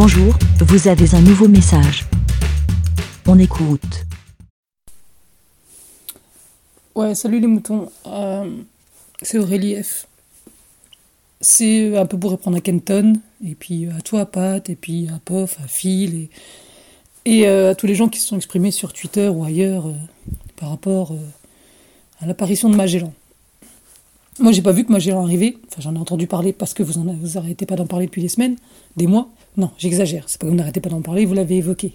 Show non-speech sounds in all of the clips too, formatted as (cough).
Bonjour, vous avez un nouveau message. On écoute. Ouais, salut les moutons. Euh, c'est Aurélie F. C'est un peu pour répondre à Kenton, et puis à toi, Pat, et puis à Pof, à Phil, et, euh, à tous les gens qui se sont exprimés sur Twitter ou ailleurs euh, par rapport à l'apparition de Magellan. Moi, j'ai pas vu que Magellan arrivait. Enfin, j'en ai entendu parler parce que vous, en, pas d'en parler depuis des semaines, des mois. Non, j'exagère. C'est pas que vous n'arrêtez pas d'en parler, vous l'avez évoqué.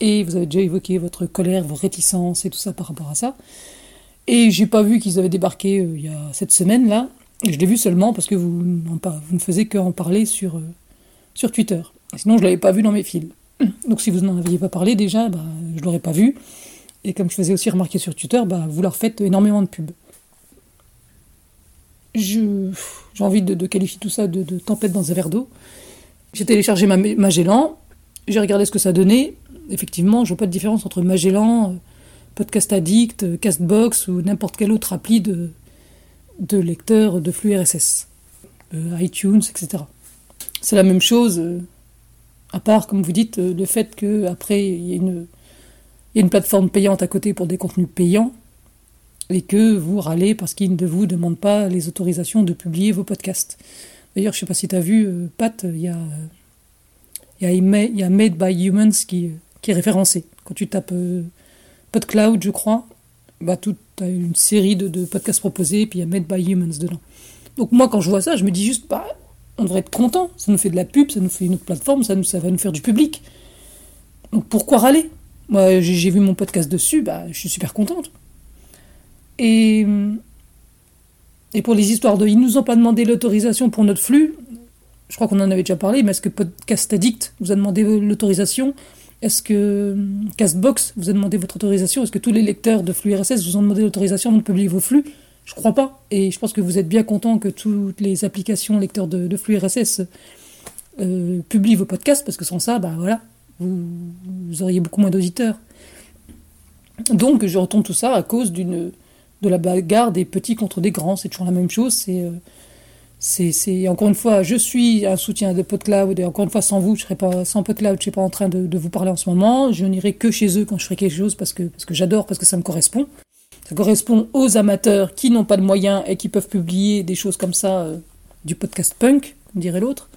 Et vous avez déjà évoqué votre colère, vos réticences et tout ça par rapport à ça. Et j'ai pas vu qu'ils avaient débarqué euh, il y a cette semaine-là. Je l'ai vu seulement parce que vous, ne faisiez qu'en parler sur, euh, Twitter. Sinon, je l'avais pas vu dans mes fils. (clears throat) Donc si vous n'en aviez pas parlé déjà, bah, je l'aurais pas vu. Et comme je faisais aussi remarquer sur Twitter, bah, vous leur faites énormément de pubs j'ai envie de, qualifier tout ça de, tempête dans un verre d'eau. J'ai téléchargé Magellan, j'ai regardé ce que ça donnait. Effectivement, je vois pas de différence entre Magellan, euh, Podcast Addict, euh, Castbox ou n'importe quelle autre appli de, de lecteur de flux RSS, euh, iTunes, etc. C'est la même chose, à part, comme vous dites, le fait qu'après, il y, y a une plateforme payante à côté pour des contenus payants et que vous râlez parce qu'il ne vous demande pas les autorisations de publier vos podcasts. D'ailleurs, je ne sais pas si tu as vu, euh, Pat, il y a, y, a, Made by Humans qui, qui est référencé. Quand tu tapes euh, PodCloud, je crois, bah, tu as une série de, podcasts proposés, et puis il y a Made by Humans dedans. Donc moi, quand je vois ça, je me dis juste, bah, on devrait être content. Ça nous fait de la pub, ça nous fait une autre plateforme, ça, nous, ça va nous faire du public. Donc pourquoi râler? Moi, j'ai vu mon podcast dessus, bah, je suis super contente. Et, et pour les histoires de. Ils nous ont pas demandé l'autorisation pour notre flux. Je crois qu'on en avait déjà parlé, mais est-ce que Podcast Addict vous a demandé l'autorisation? Est-ce que Castbox vous a demandé votre autorisation? Est-ce que tous les lecteurs de flux RSS vous ont demandé l'autorisation de publier vos flux? Je crois pas. Et je pense que vous êtes bien content que toutes les applications lecteurs de, flux RSS euh, publient vos podcasts, parce que sans ça, bah voilà, vous, vous auriez beaucoup moins d'auditeurs. Donc je retourne tout ça à cause d'une de la bagarre des petits contre des grands. C'est toujours la même chose. C'est, euh, c'est, encore une fois, je suis un soutien de PodCloud et encore une fois, sans vous, je serais pas, sans PodCloud, je serais pas en train de, vous parler en ce moment. Je n'irai que chez eux quand je ferai quelque chose parce que, parce que j'adore, parce que ça me correspond. Ça correspond aux amateurs qui n'ont pas de moyens et qui peuvent publier des choses comme ça, euh, du podcast punk, comme dirait l'autre.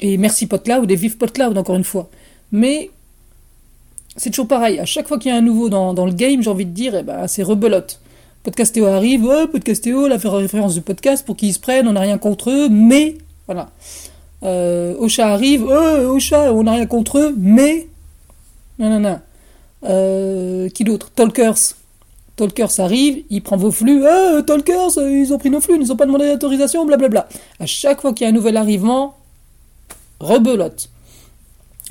Et merci PodCloud et vive PodCloud encore une fois. Mais c'est toujours pareil. À chaque fois qu'il y a un nouveau dans, dans le game, j'ai envie de dire, eh ben, c'est rebelote. Podcastéo arrive, Podcastéo, la référence du podcast pour qu'ils se prennent, on n'a rien contre eux, mais. Voilà. Euh, Ocha arrive, Ocha, on n'a rien contre eux, mais. Non, non, non. Euh, qui d'autre? Talkers. Talkers arrive, il prend vos flux, eh, Talkers, ils ont pris nos flux, ils nous ont pas demandé d'autorisation, blablabla. À chaque fois qu'il y a un nouvel arrivement, rebelote.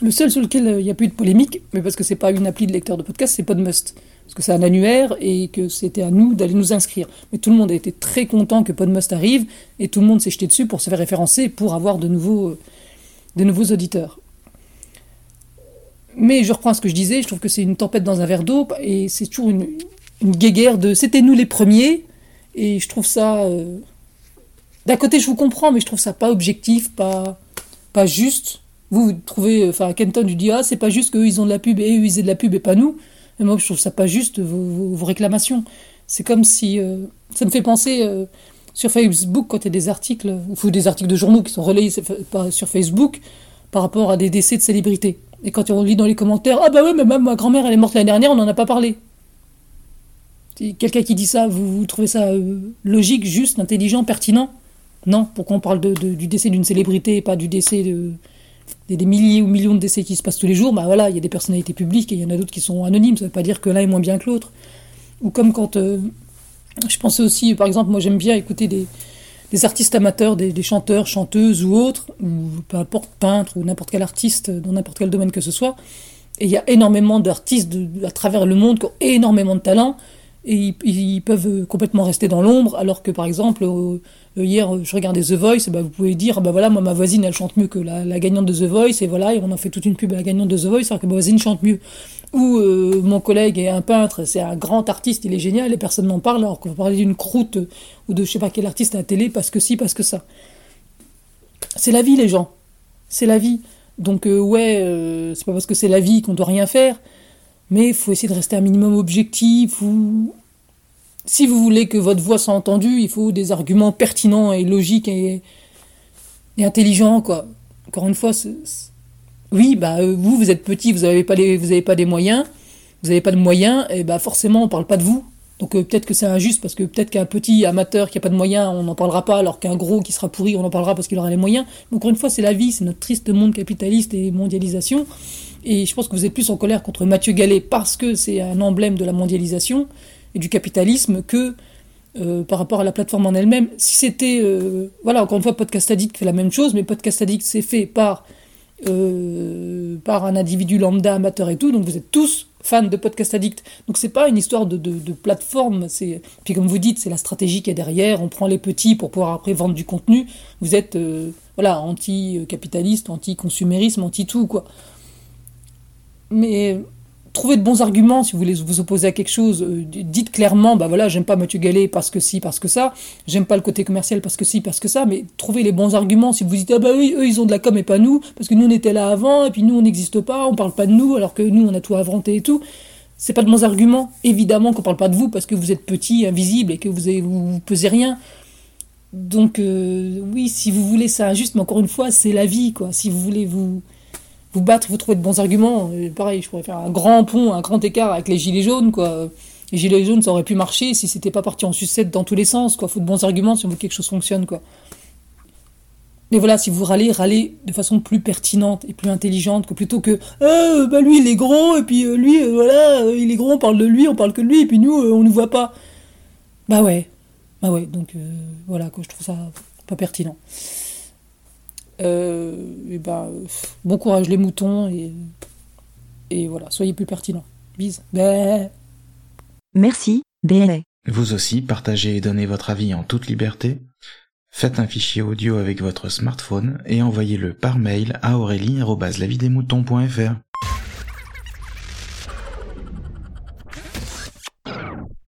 Le seul sur lequel euh, il n'y a plus de polémique, mais parce que c'est pas une appli de lecteur de podcast, c'est Podmust parce que c'est un annuaire et que c'était à nous d'aller nous inscrire. Mais tout le monde a été très content que Podmust arrive et tout le monde s'est jeté dessus pour se faire référencer pour avoir de nouveaux, de nouveaux auditeurs. Mais je reprends ce que je disais, je trouve que c'est une tempête dans un verre d'eau et c'est toujours une, guéguerre de c'était nous les premiers et je trouve ça. Euh, d'un côté, je vous comprends, mais je trouve ça pas objectif, pas juste. Vous, trouvez, enfin, Kenton, tu dis, ah, c'est pas juste qu'eux, ils ont de la pub et eux, ils aient de la pub et pas nous. Mais moi, je trouve ça pas juste, vos, réclamations. C'est comme si. Euh, ça me fait penser euh, sur Facebook, quand il y a des articles, ou des articles de journaux qui sont relayés sur Facebook par rapport à des décès de célébrités. Et quand on lit dans les commentaires Ah bah ouais, mais même ma grand-mère, elle est morte l'année dernière, on n'en a pas parlé. Quelqu'un qui dit ça, vous, trouvez ça euh, logique, juste, intelligent, pertinent? Non, pourquoi on parle du décès d'une célébrité et pas du décès de, des, des, milliers ou millions de décès qui se passent tous les jours, bah voilà, il y a des personnalités publiques et il y en a d'autres qui sont anonymes, ça ne veut pas dire que l'un est moins bien que l'autre. Ou comme quand. Euh, je pensais aussi, par exemple, moi j'aime bien écouter des, des artistes amateurs, des, des, chanteurs, chanteuses ou autres, ou peu importe, peintres ou n'importe quel artiste dans n'importe quel domaine que ce soit. Et il y a énormément d'artistes à travers le monde qui ont énormément de talent et ils, peuvent complètement rester dans l'ombre, alors que par exemple, euh, hier je regardais The Voice, bah, vous pouvez dire, bah voilà, ma voisine elle chante mieux que la, gagnante de The Voice, et voilà, et on en fait toute une pub à la gagnante de The Voice, alors que ma voisine chante mieux. Ou euh, mon collègue est un peintre, c'est un grand artiste, il est génial, et personne n'en parle, alors qu'on va parler d'une croûte ou de je sais pas quel artiste à la télé, parce que si, parce que ça. C'est la vie, les gens. C'est la vie. Donc ouais, c'est pas parce que c'est la vie qu'on doit rien faire, mais il faut essayer de rester un minimum objectif. Si vous voulez que votre voix soit entendue, il faut des arguments pertinents et logiques et, intelligents. Encore une fois, oui, bah vous, vous êtes petit, vous n'avez pas des moyens, vous n'avez pas de moyens, et bah forcément, on parle pas de vous. Donc euh, peut-être que c'est injuste parce que peut-être qu'un petit amateur qui a pas de moyens, on n'en parlera pas, alors qu'un gros qui sera pourri, on en parlera parce qu'il aura les moyens. Mais encore une fois, c'est la vie, c'est notre triste monde capitaliste et mondialisation. Et je pense que vous êtes plus en colère contre Mathieu Gallet parce que c'est un emblème de la mondialisation et du capitalisme que euh, par rapport à la plateforme en elle-même. Si c'était, euh, voilà, encore une fois, Podcast Addict fait la même chose, mais Podcast Addict c'est fait par euh, par un individu lambda amateur et tout, donc vous êtes tous fans de Podcast Addict. Donc c'est pas une histoire de, plateforme, puis comme vous dites, c'est la stratégie qui est derrière. On prend les petits pour pouvoir après vendre du contenu. Vous êtes voilà anti-capitaliste, anti-consumérisme, anti-tout quoi mais trouvez de bons arguments si vous voulez vous opposer à quelque chose. Euh, dites clairement, bah voilà, j'aime pas Mathieu Gallet parce que si, parce que ça. J'aime pas le côté commercial parce que si, parce que ça. Mais trouvez les bons arguments. Si vous dites, ah bah oui, eux ils ont de la com et pas nous, parce que nous on était là avant et puis nous on n'existe pas, on parle pas de nous alors que nous on a tout inventé et tout. C'est pas de bons arguments. Évidemment qu'on parle pas de vous parce que vous êtes petit, invisible et que vous, pesez rien. Donc euh, oui, si vous voulez ça injuste, mais encore une fois, c'est la vie quoi. Si vous voulez vous vous battre, vous trouver de bons arguments. pareil, je pourrais faire un grand pont, un grand écart avec les gilets jaunes, quoi. Les gilets jaunes, ça aurait pu marcher si c'était pas parti en sucette dans tous les sens, quoi. Faut de bons arguments si on veut que quelque chose fonctionne, quoi. Mais voilà, si vous râlez, râlez de façon plus pertinente et plus intelligente que plutôt que ah, bah lui il est gros et puis euh, lui euh, voilà euh, il est gros on parle de lui on parle que de lui et puis nous on ne voit pas. Bah ouais, bah ouais donc voilà quoi je trouve ça pas pertinent. Euh, et ben, bon courage les moutons et, et voilà, soyez plus pertinents. Bis. Merci, bé. Vous aussi, partagez et donnez votre avis en toute liberté. Faites un fichier audio avec votre smartphone et envoyez-le par mail à aurélie.lavidemouton.fr.